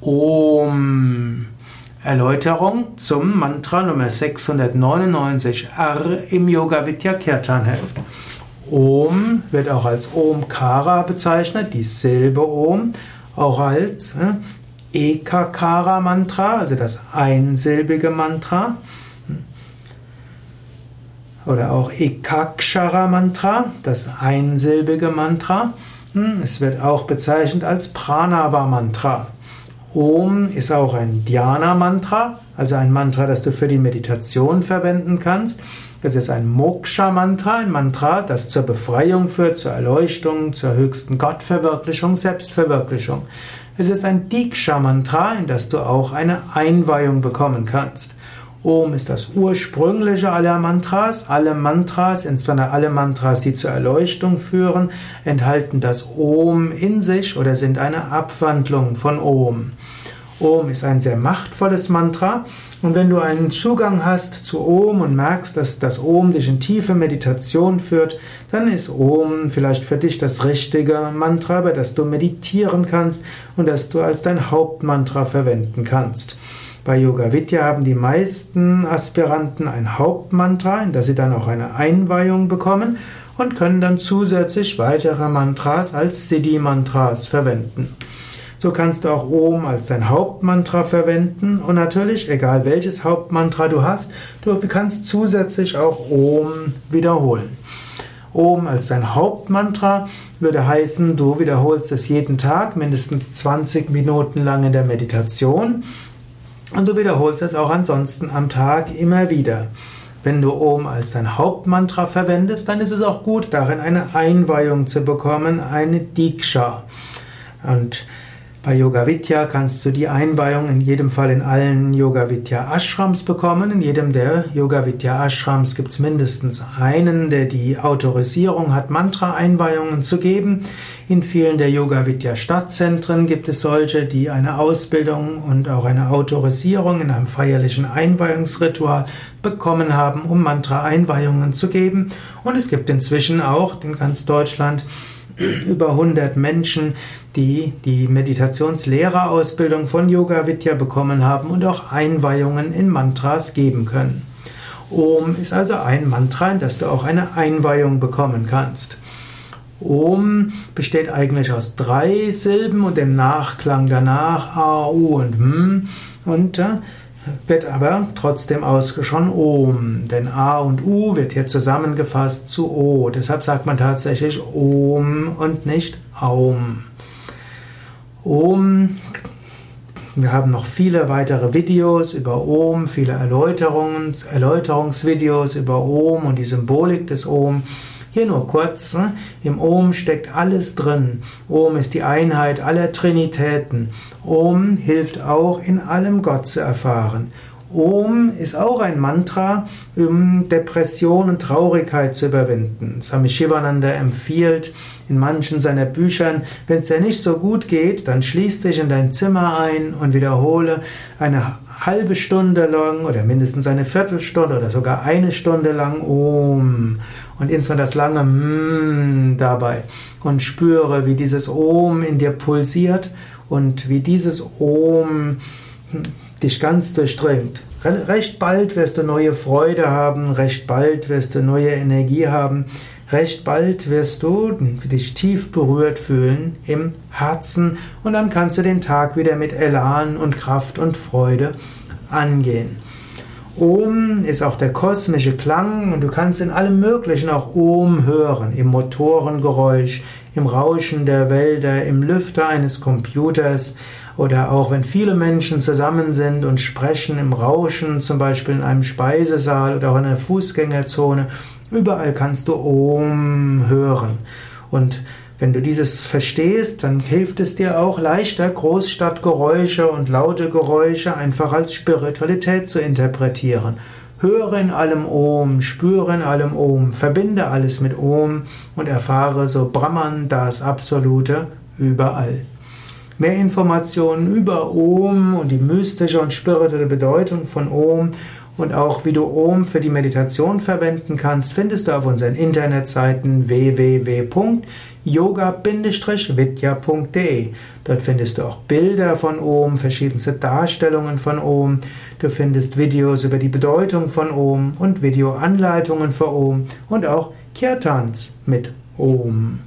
Om. Erläuterung zum Mantra Nummer 699 R im Yoga Vidya Kirtan Heft. Om wird auch als Omkara bezeichnet, die Silbe Om, auch als äh, Ekakara Mantra, also das einsilbige Mantra. Oder auch Ekakshara Mantra, das einsilbige Mantra. Hm, es wird auch bezeichnet als Pranava Mantra. Om ist auch ein Dhyana-Mantra, also ein Mantra, das du für die Meditation verwenden kannst. Es ist ein Moksha-Mantra, ein Mantra, das zur Befreiung führt, zur Erleuchtung, zur höchsten Gottverwirklichung, Selbstverwirklichung. Es ist ein Diksha-Mantra, in das du auch eine Einweihung bekommen kannst. Om ist das ursprüngliche aller Mantras. Alle Mantras, insbesondere alle Mantras, die zur Erleuchtung führen, enthalten das Om in sich oder sind eine Abwandlung von Om. Om ist ein sehr machtvolles Mantra und wenn du einen Zugang hast zu Om und merkst, dass das Om dich in tiefe Meditation führt, dann ist Om vielleicht für dich das richtige Mantra, bei das du meditieren kannst und das du als dein Hauptmantra verwenden kannst. Bei Yoga Vidya haben die meisten Aspiranten ein Hauptmantra, in das sie dann auch eine Einweihung bekommen und können dann zusätzlich weitere Mantras als Siddhi-Mantras verwenden. So kannst du auch Om als dein Hauptmantra verwenden und natürlich, egal welches Hauptmantra du hast, du kannst zusätzlich auch Om wiederholen. Om als dein Hauptmantra würde heißen, du wiederholst es jeden Tag mindestens 20 Minuten lang in der Meditation und du wiederholst es auch ansonsten am Tag immer wieder. Wenn du Om als dein Hauptmantra verwendest, dann ist es auch gut, darin eine Einweihung zu bekommen, eine Diksha. Und bei Yoga Vidya kannst du die Einweihung in jedem Fall in allen Yoga Vidya Ashrams bekommen. In jedem der Yoga Vidya Ashrams gibt es mindestens einen, der die Autorisierung hat, Mantra-Einweihungen zu geben. In vielen der Yoga Vidya Stadtzentren gibt es solche, die eine Ausbildung und auch eine Autorisierung in einem feierlichen Einweihungsritual bekommen haben, um Mantra-Einweihungen zu geben. Und es gibt inzwischen auch in ganz Deutschland über 100 Menschen, die die Meditationslehrerausbildung von Yoga Vidya bekommen haben und auch Einweihungen in Mantras geben können. Om ist also ein Mantra, in das du auch eine Einweihung bekommen kannst. Om besteht eigentlich aus drei Silben und dem Nachklang danach A, U und M und äh, wird aber trotzdem ausgesprochen Om. Denn A und U wird hier zusammengefasst zu O. Deshalb sagt man tatsächlich Om und nicht Aum. Om. Wir haben noch viele weitere Videos über Om, viele Erläuterungen, Erläuterungsvideos über Om und die Symbolik des Om. Hier nur kurz, ne? im Om steckt alles drin. Om ist die Einheit aller Trinitäten. Om hilft auch, in allem Gott zu erfahren. Om ist auch ein Mantra, um Depression und Traurigkeit zu überwinden. Swami Shivananda empfiehlt in manchen seiner Büchern, wenn es dir nicht so gut geht, dann schließ dich in dein Zimmer ein und wiederhole eine halbe Stunde lang oder mindestens eine Viertelstunde oder sogar eine Stunde lang Om und insbesondere das lange Mmm dabei und spüre, wie dieses Om in dir pulsiert und wie dieses Om dich ganz durchdringt. Recht bald wirst du neue Freude haben, recht bald wirst du neue Energie haben, recht bald wirst du dich tief berührt fühlen im Herzen und dann kannst du den Tag wieder mit Elan und Kraft und Freude angehen. Om ist auch der kosmische Klang und du kannst in allem Möglichen auch Om hören, im Motorengeräusch, im Rauschen der Wälder, im Lüfter eines Computers oder auch wenn viele Menschen zusammen sind und sprechen im Rauschen, zum Beispiel in einem Speisesaal oder auch in einer Fußgängerzone. Überall kannst du Om hören. Und wenn du dieses verstehst, dann hilft es dir auch leichter, Großstadtgeräusche und laute Geräusche einfach als Spiritualität zu interpretieren. Höre in allem Om, spüre in allem Om, verbinde alles mit Om und erfahre so Brahman, das Absolute, überall. Mehr Informationen über Om und die mystische und spirituelle Bedeutung von Om Und auch wie du Om für die Meditation verwenden kannst, findest du auf unseren Internetseiten www.yoga-vidya.de. Dort findest du auch Bilder von Om, verschiedenste Darstellungen von Om. Du findest Videos über die Bedeutung von Om und Videoanleitungen für Om und auch Kirtans mit Om.